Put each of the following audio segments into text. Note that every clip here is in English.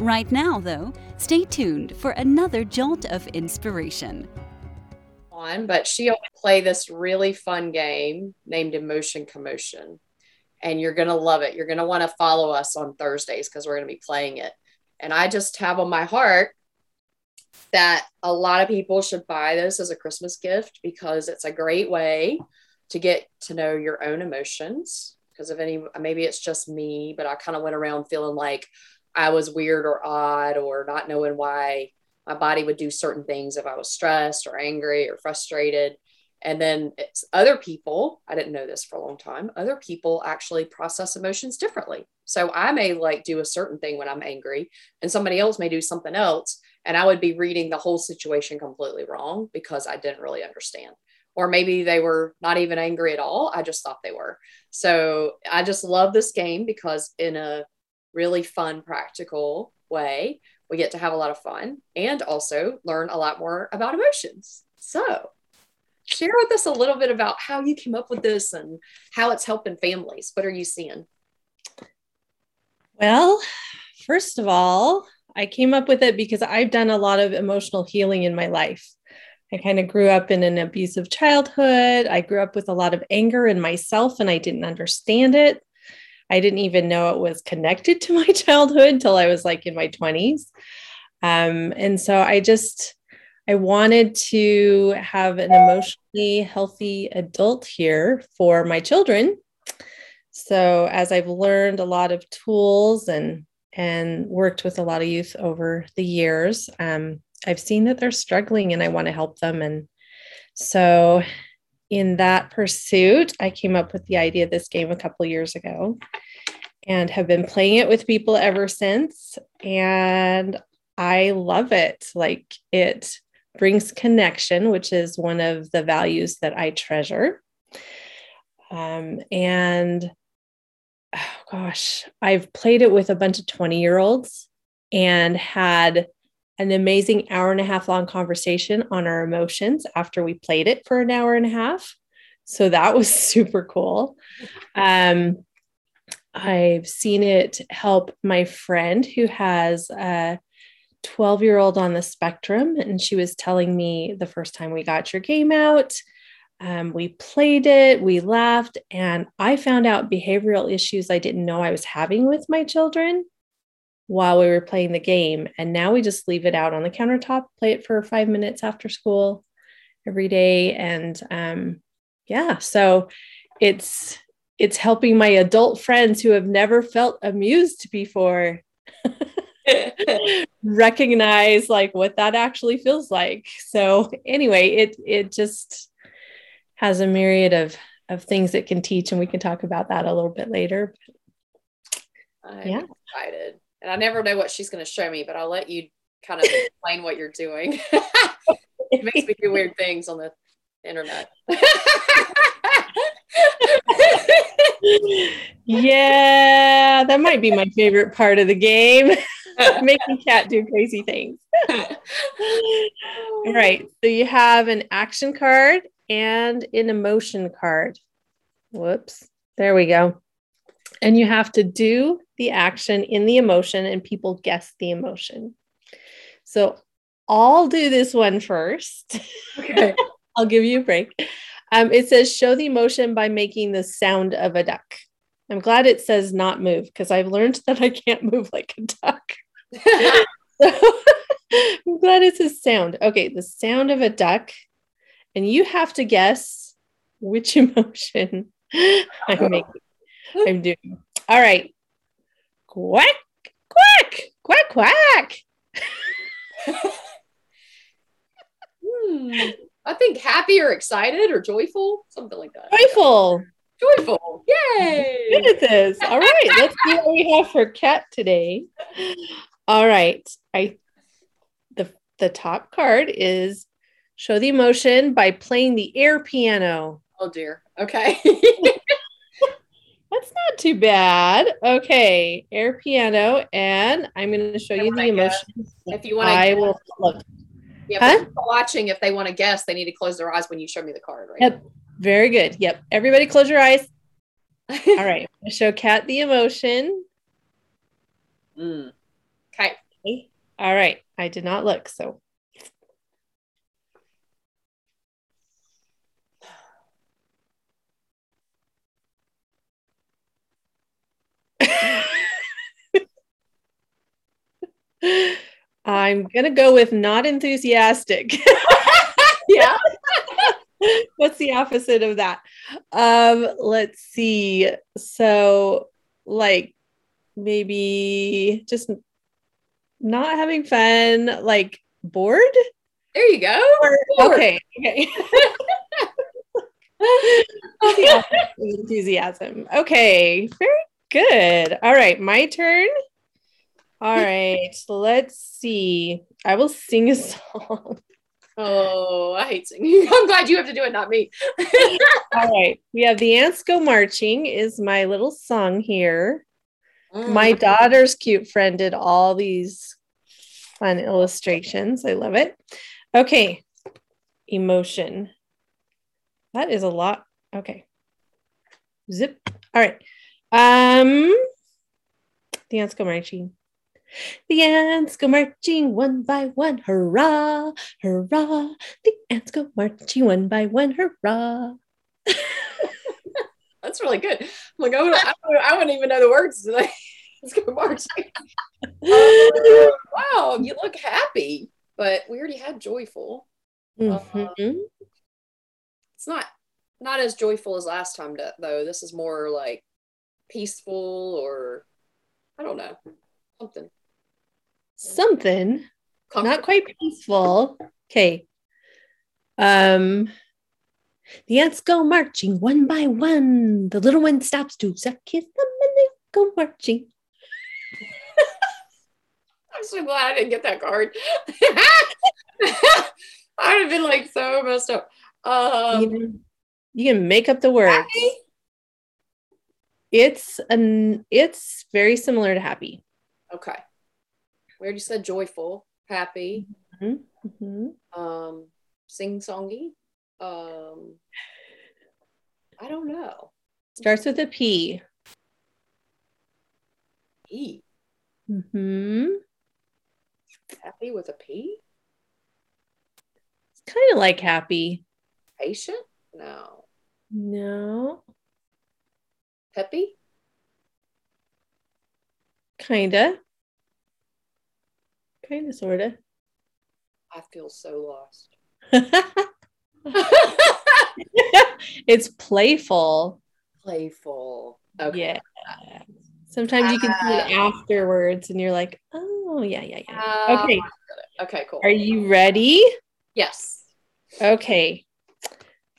Right now, though, stay tuned for another jolt of inspiration. On, but she will play this really fun game named Emotion Commotion. And you're going to love it. You're going to want to follow us on Thursdays because we're going to be playing it. And I just have on my heart that a lot of people should buy this as a Christmas gift because it's a great way to get to know your own emotions. Because if any, maybe it's just me, but I kind of went around feeling like I was weird or odd or not knowing why my body would do certain things if I was stressed or angry or frustrated. And then it's other people, I didn't know this for a long time, other people actually process emotions differently. So I may like do a certain thing when I'm angry, and somebody else may do something else. And I would be reading the whole situation completely wrong because I didn't really understand. Or maybe they were not even angry at all. I just thought they were. So I just love this game because, in a really fun, practical way. We get to have a lot of fun and also learn a lot more about emotions. So, share with us a little bit about how you came up with this and how it's helping families. What are you seeing? Well, first of all, I came up with it because I've done a lot of emotional healing in my life. I kind of grew up in an abusive childhood. I grew up with a lot of anger in myself and I didn't understand it. I didn't even know it was connected to my childhood until I was like in my 20s. Um, and so I just, I wanted to have an emotionally healthy adult here for my children. So as I've learned a lot of tools and and worked with a lot of youth over the years, um, I've seen that they're struggling and I want to help them. And so in that pursuit, I came up with the idea of this game a couple years ago and have been playing it with people ever since. And I love it. Like it brings connection, which is one of the values that I treasure. Um, and oh gosh, I've played it with a bunch of 20 year olds and had an amazing hour and a half long conversation on our emotions after we played it for an hour and a half. So that was super cool. Um, I've seen it help my friend who has a 12 year old on the spectrum. And she was telling me the first time we got your game out, um, we played it, we laughed, and I found out behavioral issues I didn't know I was having with my children while we were playing the game. And now we just leave it out on the countertop, play it for five minutes after school every day. And um, yeah, so it's it's helping my adult friends who have never felt amused before recognize like what that actually feels like. So anyway, it it just has a myriad of of things it can teach and we can talk about that a little bit later. I'm yeah. excited and I never know what she's going to show me, but I'll let you kind of explain what you're doing. it makes me do weird things on the internet. yeah, that might be my favorite part of the game. Making Kat do crazy things. All right. So you have an action card and an emotion card. Whoops. There we go. And you have to do the action in the emotion, and people guess the emotion. So I'll do this one first. Okay. I'll give you a break. Um, it says show the emotion by making the sound of a duck. I'm glad it says not move because I've learned that I can't move like a duck. so, I'm glad it says sound. Okay, the sound of a duck. And you have to guess which emotion I'm making. I'm doing. All right. Quack, quack, quack, quack. hmm. I think happy or excited or joyful, something like that. Joyful. Joyful. Yay. Good at this. All right. Let's see what we have for Kat today. All right. I the the top card is show the emotion by playing the air piano. Oh dear. Okay. That's not too bad. Okay, air piano, and I'm going to show you the I guess. emotion. if you want to, I will look. yeah, Huh? watching, if they want to guess, they need to close their eyes when you show me the card, right? Yep. Very good. Yep. Everybody, close your eyes. All right. Show Kat the emotion. Mm. Okay. All right. I did not look. So. I'm going to go with not enthusiastic. Yeah. What's the opposite of that? Um, let's see. So, like, maybe just not having fun, like bored. There you go. Bored. Okay. Okay. The opposite of enthusiasm. Okay. Very good. All right. My turn. All right. Let's see. I will sing a song. Oh, I hate singing. I'm glad you have to do it, not me. All right. We have The Ants Go Marching is my little song here. Mm. My daughter's cute friend did all these fun illustrations. I love it. Okay. Emotion. That is a lot. Okay. Zip. All right. Um the ants go marching. The ants go marching one by one. Hurrah! Hurrah! The ants go marching one by one. Hurrah! That's really good. I'm like, I, wouldn't- I, wouldn't- I wouldn't even know the words. Let's go marching. Wow, you look happy, but we already had joyful. Mhm. It's not not as joyful as last time, though. This is more like peaceful, or I don't know, something. Something. Not quite peaceful. Okay. Um the ants go marching one by one. The little one stops to suck kiss them and they go marching. I'm so glad I didn't get that card. I would have been like so messed up. Um, you, know, you can make up the words. happy? It's an it's very similar to happy. Okay. We already said joyful, happy, Mhm. um, sing songy. Um, I don't know. Starts with a P. E. hmm Happy with a P? It's kind of like happy. Patient? No. No, Peppy? kinda. Kinda sorta. I feel so lost. it's playful. Playful. Okay. Yeah. Sometimes you can see it afterwards and you're like, oh, yeah, yeah, yeah. Uh, Okay. Okay, cool. Are you ready? yes. Okay.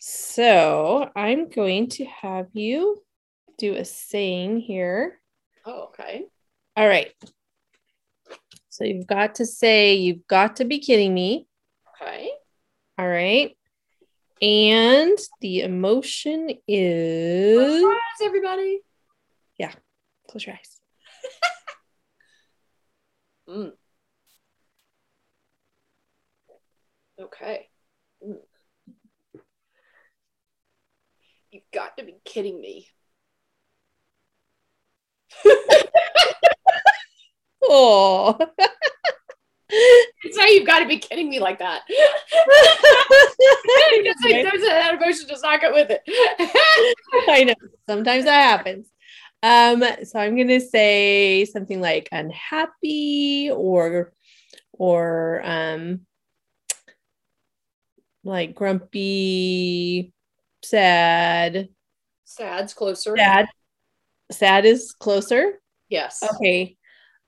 So I'm going to have you do a saying here. Oh, okay. All right. So you've got to say, you've got to be kidding me. Okay. All right. And the emotion is Surprise, everybody. Yeah. Close your eyes. Mm. Okay. Mm. You've got to be kidding me. Oh. It's you've got to be kidding me like that. Like, that emotion does not go with it. I know. Sometimes that happens. Um, so I'm gonna say something like unhappy or or um like grumpy, sad. Sad's closer. Sad. Sad is closer. Yes. Okay.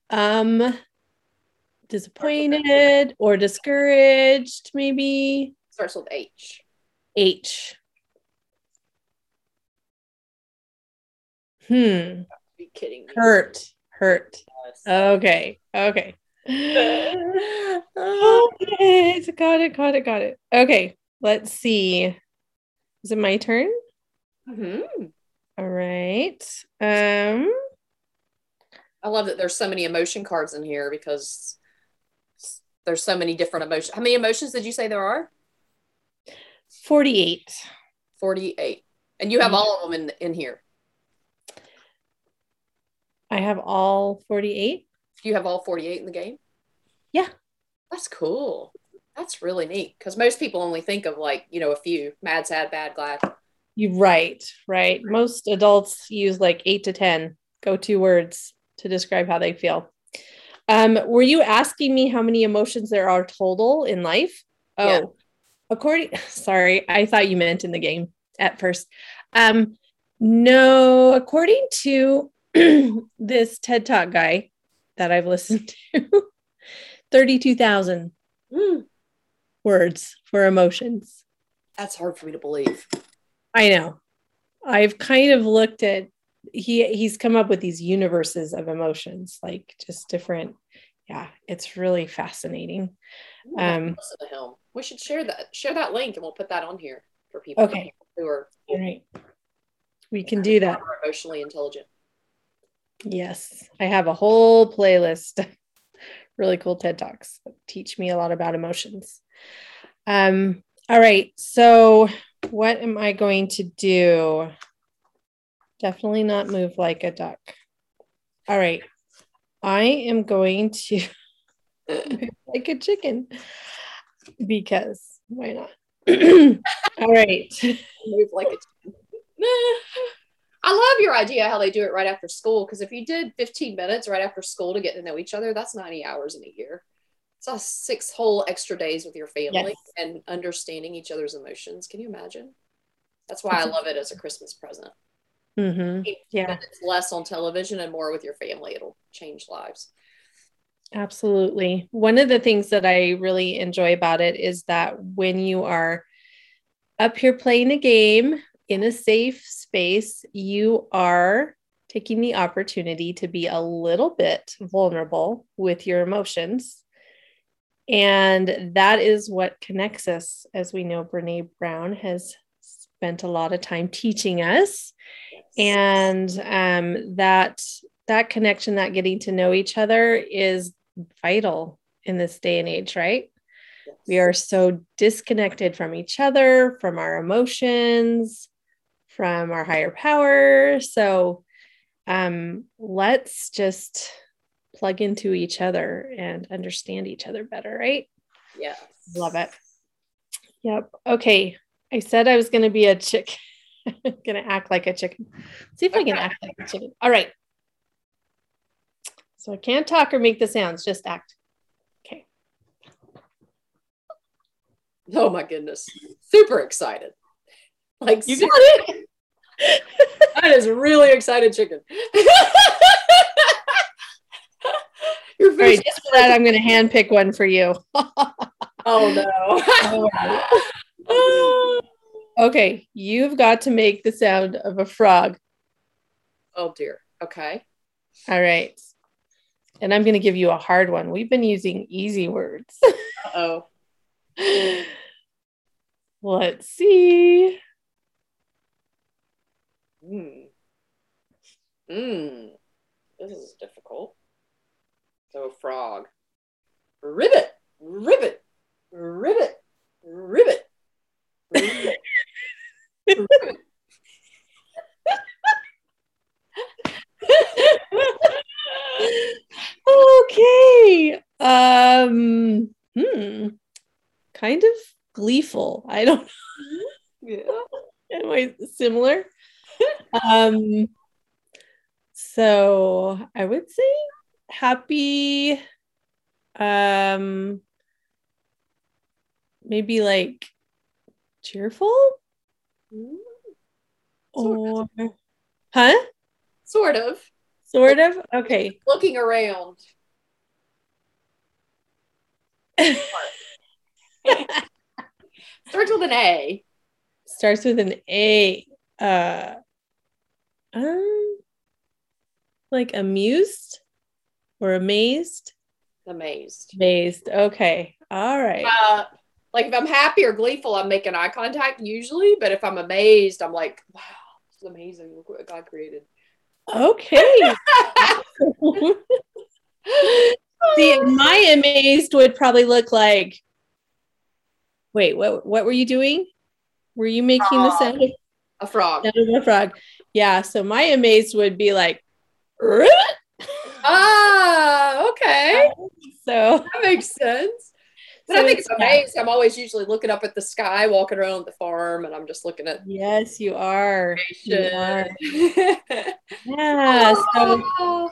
Um disappointed or discouraged, maybe. Starts with H. H. Hmm. Be kidding me. Hurt. Hurt. Okay. Okay. okay, got it, got it, got it. Okay, let's see. Is it my turn? Mm-hmm. All right. Um, I love that there's so many emotion cards in here because there's so many different emotions. How many emotions did you say there are? 48. 48. And you have all of them in in here. I have all 48. You have all 48 in the game? Yeah. That's cool. That's really neat because most people only think of like, you know, a few mad, sad, bad, glad. You right, right. Most adults use like eight to 10 go to words to describe how they feel. Um, were you asking me how many emotions there are total in life? Oh, Yeah. according, sorry, I thought you meant in the game at first. Um, no, according to this TED Talk guy that I've listened to, 32,000 Mm, words for emotions. that's hard for me to believe. I know. I've kind of looked at he he's come up with these universes of emotions, like just different. Yeah, it's really fascinating. Ooh, Um, listen to him. We should share that share that link and we'll put that on here for people Okay. who are All right. We can do that. emotionally intelligent. Yes. I have a whole playlist. really cool TED Talks that teach me a lot about emotions. Um, all right. So what am I going to do? Definitely not move like a duck. All right. I am going to move like a chicken because why not? all right. Move like a I love your idea how they do it right after school because if you did 15 minutes right after school to get to know each other, that's 90 hours in a year. It's a six whole extra days with your family Yes. and understanding each other's emotions. Can you imagine? That's why I love it as a Christmas present. Mm-hmm. Yeah. It's less on television and more with your family. It'll change lives. Absolutely. One of the things that I really enjoy about it is that when you are up here playing a game in a safe space, you are taking the opportunity to be a little bit vulnerable with your emotions. And that is what connects us. As we know, Brene Brown has spent a lot of time teaching us and um, that that connection that getting to know each other is vital in this day and age right Yes. we are so disconnected from each other from our emotions from our higher power so um, let's just plug into each other and understand each other better right Yes. Love it. Yep. Okay. I said I was going to be a chick. going to act like a chicken. See if I can act like a chicken. All right. So I can't talk or make the sounds, just act. Okay. Oh my goodness. Super excited. Like You got it. that is really excited chicken. Your All right. Just for that, I'm going to hand pick one for you. Oh no. okay. You've got to make the sound of a frog. oh dear. Okay. All right. And I'm going to give you a hard one. We've been using easy words. Oh. Let's see. Hmm. Hmm. This is difficult. So frog. Ribbit. Ribbit. Ribbit. Ribbit. Ribbit. Ribbit. okay. Um, hmm. Kind of gleeful. I don't Yeah. am I similar? um so I would say happy um maybe like cheerful or huh? Sort of. Sort of. Okay. Looking around. Starts with an A. starts with an A. Uh, um, like amused or amazed. Amazed. Amazed. Okay. All right. Uh, like if I'm happy or gleeful, I'm making eye contact usually. But if I'm amazed, I'm like, wow, this is amazing. Look what God created. Okay. See, my amazed would probably look like. Wait, what? What were you doing? Were you making the sound of A frog. sound of a frog? Yeah. So my amazed would be like. Ah. So That makes sense. But So I think it's- it's amazing. I'm always usually looking up at the sky, walking around the farm, and I'm just looking at yes, you are. You are. Yeah. So Oh.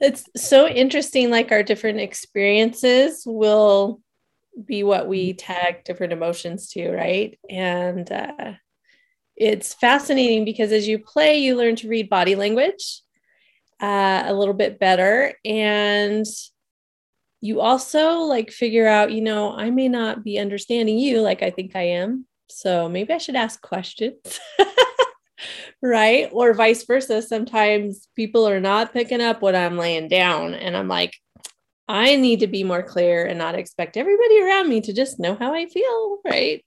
it's so interesting. Like our different experiences will be what we tag different emotions to, right? And uh, it's fascinating because as you play, you learn to read body language uh, a little bit better. And you also like figure out, you know, I may not be understanding you like I think I am. So maybe I should ask questions. right? Or vice versa. Sometimes people are not picking up what I'm laying down. And I'm like, I need to be more clear and not expect everybody around me to just know how I feel. Right.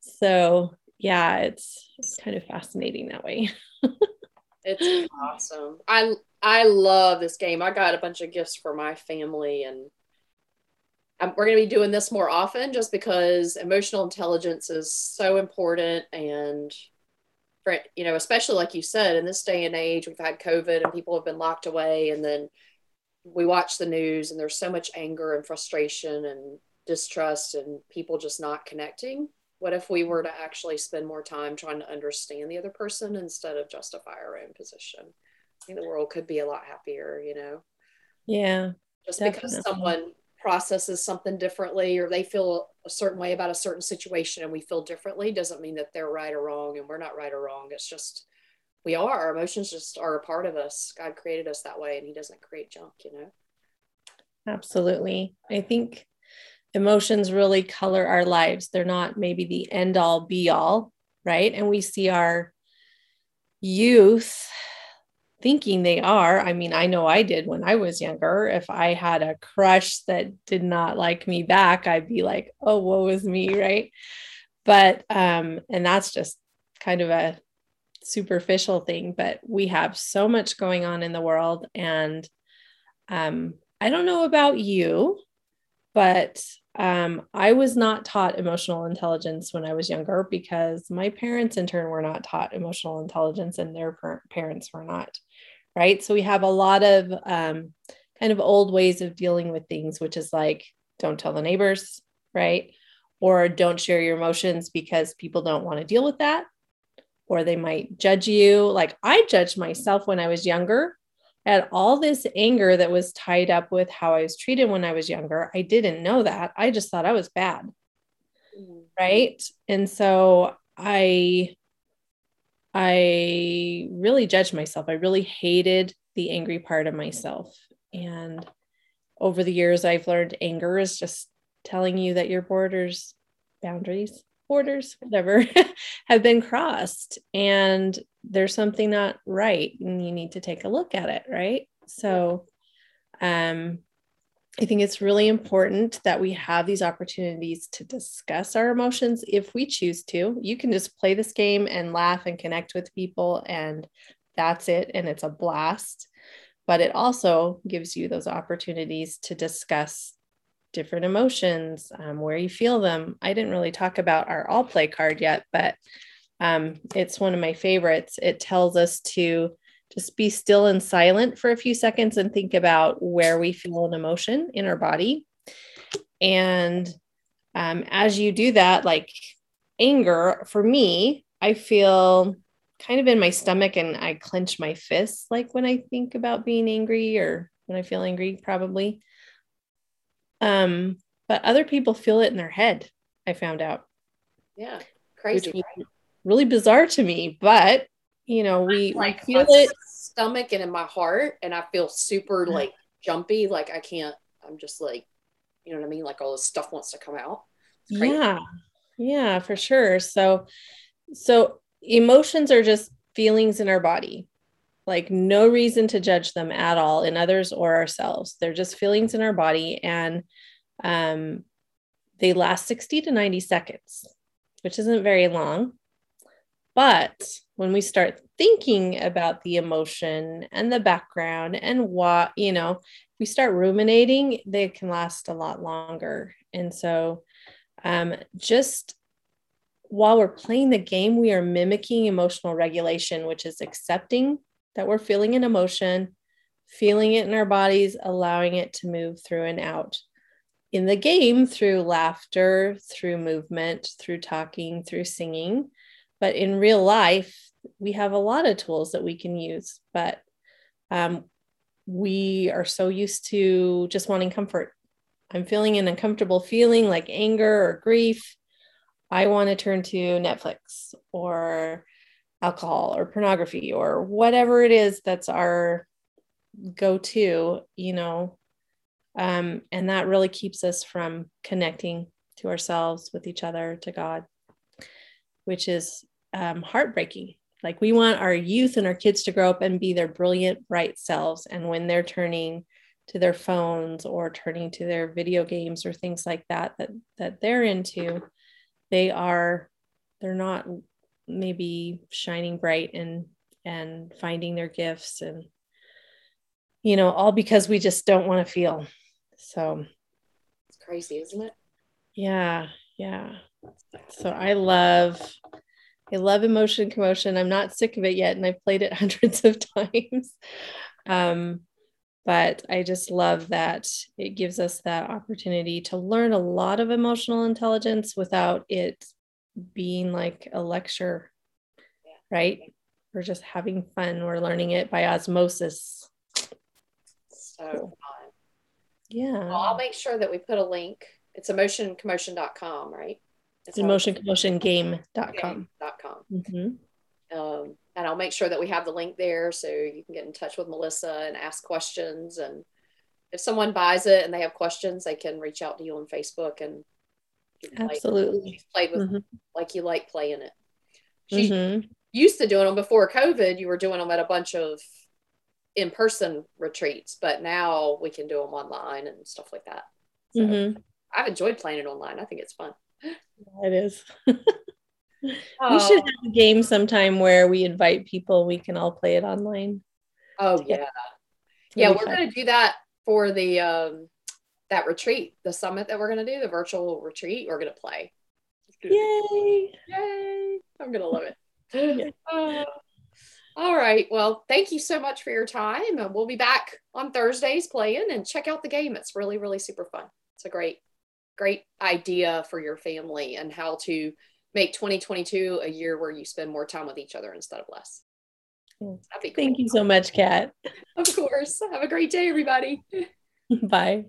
So, yeah, it's, it's kind of fascinating that way. It's awesome. I I love this game. I got a bunch of gifts for my family, and We're going to be doing this more often, just because emotional intelligence is so important. And for you know, especially like you said, in this day and age, we've had COVID and people have been locked away, and then we watch the news, and there's so much anger and frustration and distrust, and people just not connecting. What if we were to actually spend more time trying to understand the other person instead of justify our own position? I think the world could be a lot happier, you know, Yeah. just because someone processes something differently or they feel a certain way about a certain situation and we feel differently doesn't mean that they're right or wrong and we're not right or wrong. It's just we are. Our emotions just are a part of us. God created us that way and He doesn't create junk, you know. Absolutely. I think emotions really color our lives. They're not maybe the end all be all, right? And we see our youth thinking they are. I mean, I know I did when I was younger. If I had a crush that did not like me back, I'd be like, oh, woe is me, right? But, um, and that's just kind of a superficial thing, but we have so much going on in the world. And um, I don't know about you, but um, I was not taught emotional intelligence when I was younger because my parents, in turn, were not taught emotional intelligence and their par- parents were not. Right. So we have a lot of um, kind of old ways of dealing with things, which is like, don't tell the neighbors, right? Or don't share your emotions because people don't want to deal with that. Or they might judge you. Like I judged myself when I was younger I had all this anger that was tied up with how I was treated when I was younger. I didn't know that. I just thought I was bad. Right. And so I I really judged myself. I really hated the angry part of myself. And over the years, I've learned anger is just telling you that your borders, boundaries, borders, whatever, have been crossed. And there's something not right. And you need to take a look at it. Right. So, um, I think it's really important that we have these opportunities to discuss our emotions if we choose to. You can just play this game and laugh and connect with people, and that's it. And it's a blast. But it also gives you those opportunities to discuss different emotions, um, where you feel them. I didn't really talk about our all play card yet, but um, it's one of my favorites. It tells us to just be still and silent for a few seconds and think about where we feel an emotion in our body. And um, as you do that, like anger, for me, I feel kind of in my stomach and I clench my fists, like when I think about being angry or when I feel angry, probably. Um, but other people feel it in their head, I found out, Yeah. Crazy. really bizarre to me. But, you know, we, like we feel it. stomach and in my heart and i feel super like jumpy like i can't i'm just like you know what i mean like all this stuff wants to come out Yeah. Yeah, for sure. So so emotions are just feelings in our body. like no reason to judge them at all in others or ourselves. They're just feelings in our body and um, they last 60 to 90 seconds, which isn't very long. But when we start thinking about the emotion and the background and what, you know, we start ruminating, they can last a lot longer. And so um, just while we're playing the game, we are mimicking emotional regulation, which is accepting that we're feeling an emotion, feeling it in our bodies, allowing it to move through and out. In the game, through laughter, through movement, through talking, through singing. But in real life, we have a lot of tools that we can use, but um, we are so used to just wanting comfort. I'm feeling an uncomfortable feeling like anger or grief I want to turn to Netflix or alcohol or pornography or whatever it is that's our go to, you know. Um, and that really keeps us from connecting to ourselves, with each other, to God, which is um, heartbreaking. Like we want our youth and our kids to grow up and be their brilliant, bright selves. And when they're turning to their phones or turning to their video games or things like that that that they're into, they are they're not maybe shining bright and and finding their gifts and you know all because we just don't want to feel so it's crazy isn't it yeah yeah so i love i love emotion commotion i'm not sick of it yet and i've played it hundreds of times um but I just love that it gives us that opportunity to learn a lot of emotional intelligence without it being like a lecture, yeah. right? We're just having fun. We're learning it by osmosis. So cool. fun. Yeah. Well, I'll make sure that we put a link. It's emotioncommotion.com, right? It's emotioncommotiongame.com. .com. Mm-hmm. Um, and I'll make sure that we have the link there so you can get in touch with Melissa and ask questions. And if someone buys it and they have questions, they can reach out to you on Facebook and absolutely she's played with mm-hmm. like you like playing it. She mm-hmm. used to doing them before COVID. You were doing them at a bunch of in-person retreats, but now we can do them online and stuff like that. So mm-hmm. I've enjoyed playing it online. I think it's fun. It is. Oh. We should have a game sometime where we invite people. We can all play it online. Oh yeah, yeah. We're going to do that for the um, that retreat, the summit that we're going to do, the virtual retreat. We're going to play. Yay! Yay! I'm going to love it. Yeah. Uh, all right. Well, thank you so much for your time, and we'll be back on Thursdays playing. And check out the game. It's really, really super fun. It's a great, great idea for your family and how to make 2022 a year where you spend more time with each other instead of less. Thank you so much, Kat. Of course. Have a great day, everybody. Bye.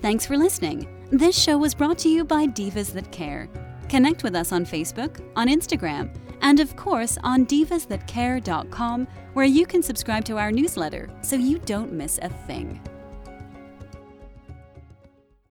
Thanks for listening. This show was brought to you by Divas That Care. Connect with us on Facebook, on Instagram, and of course on divasthatcare.com, where you can subscribe to our newsletter so you don't miss a thing.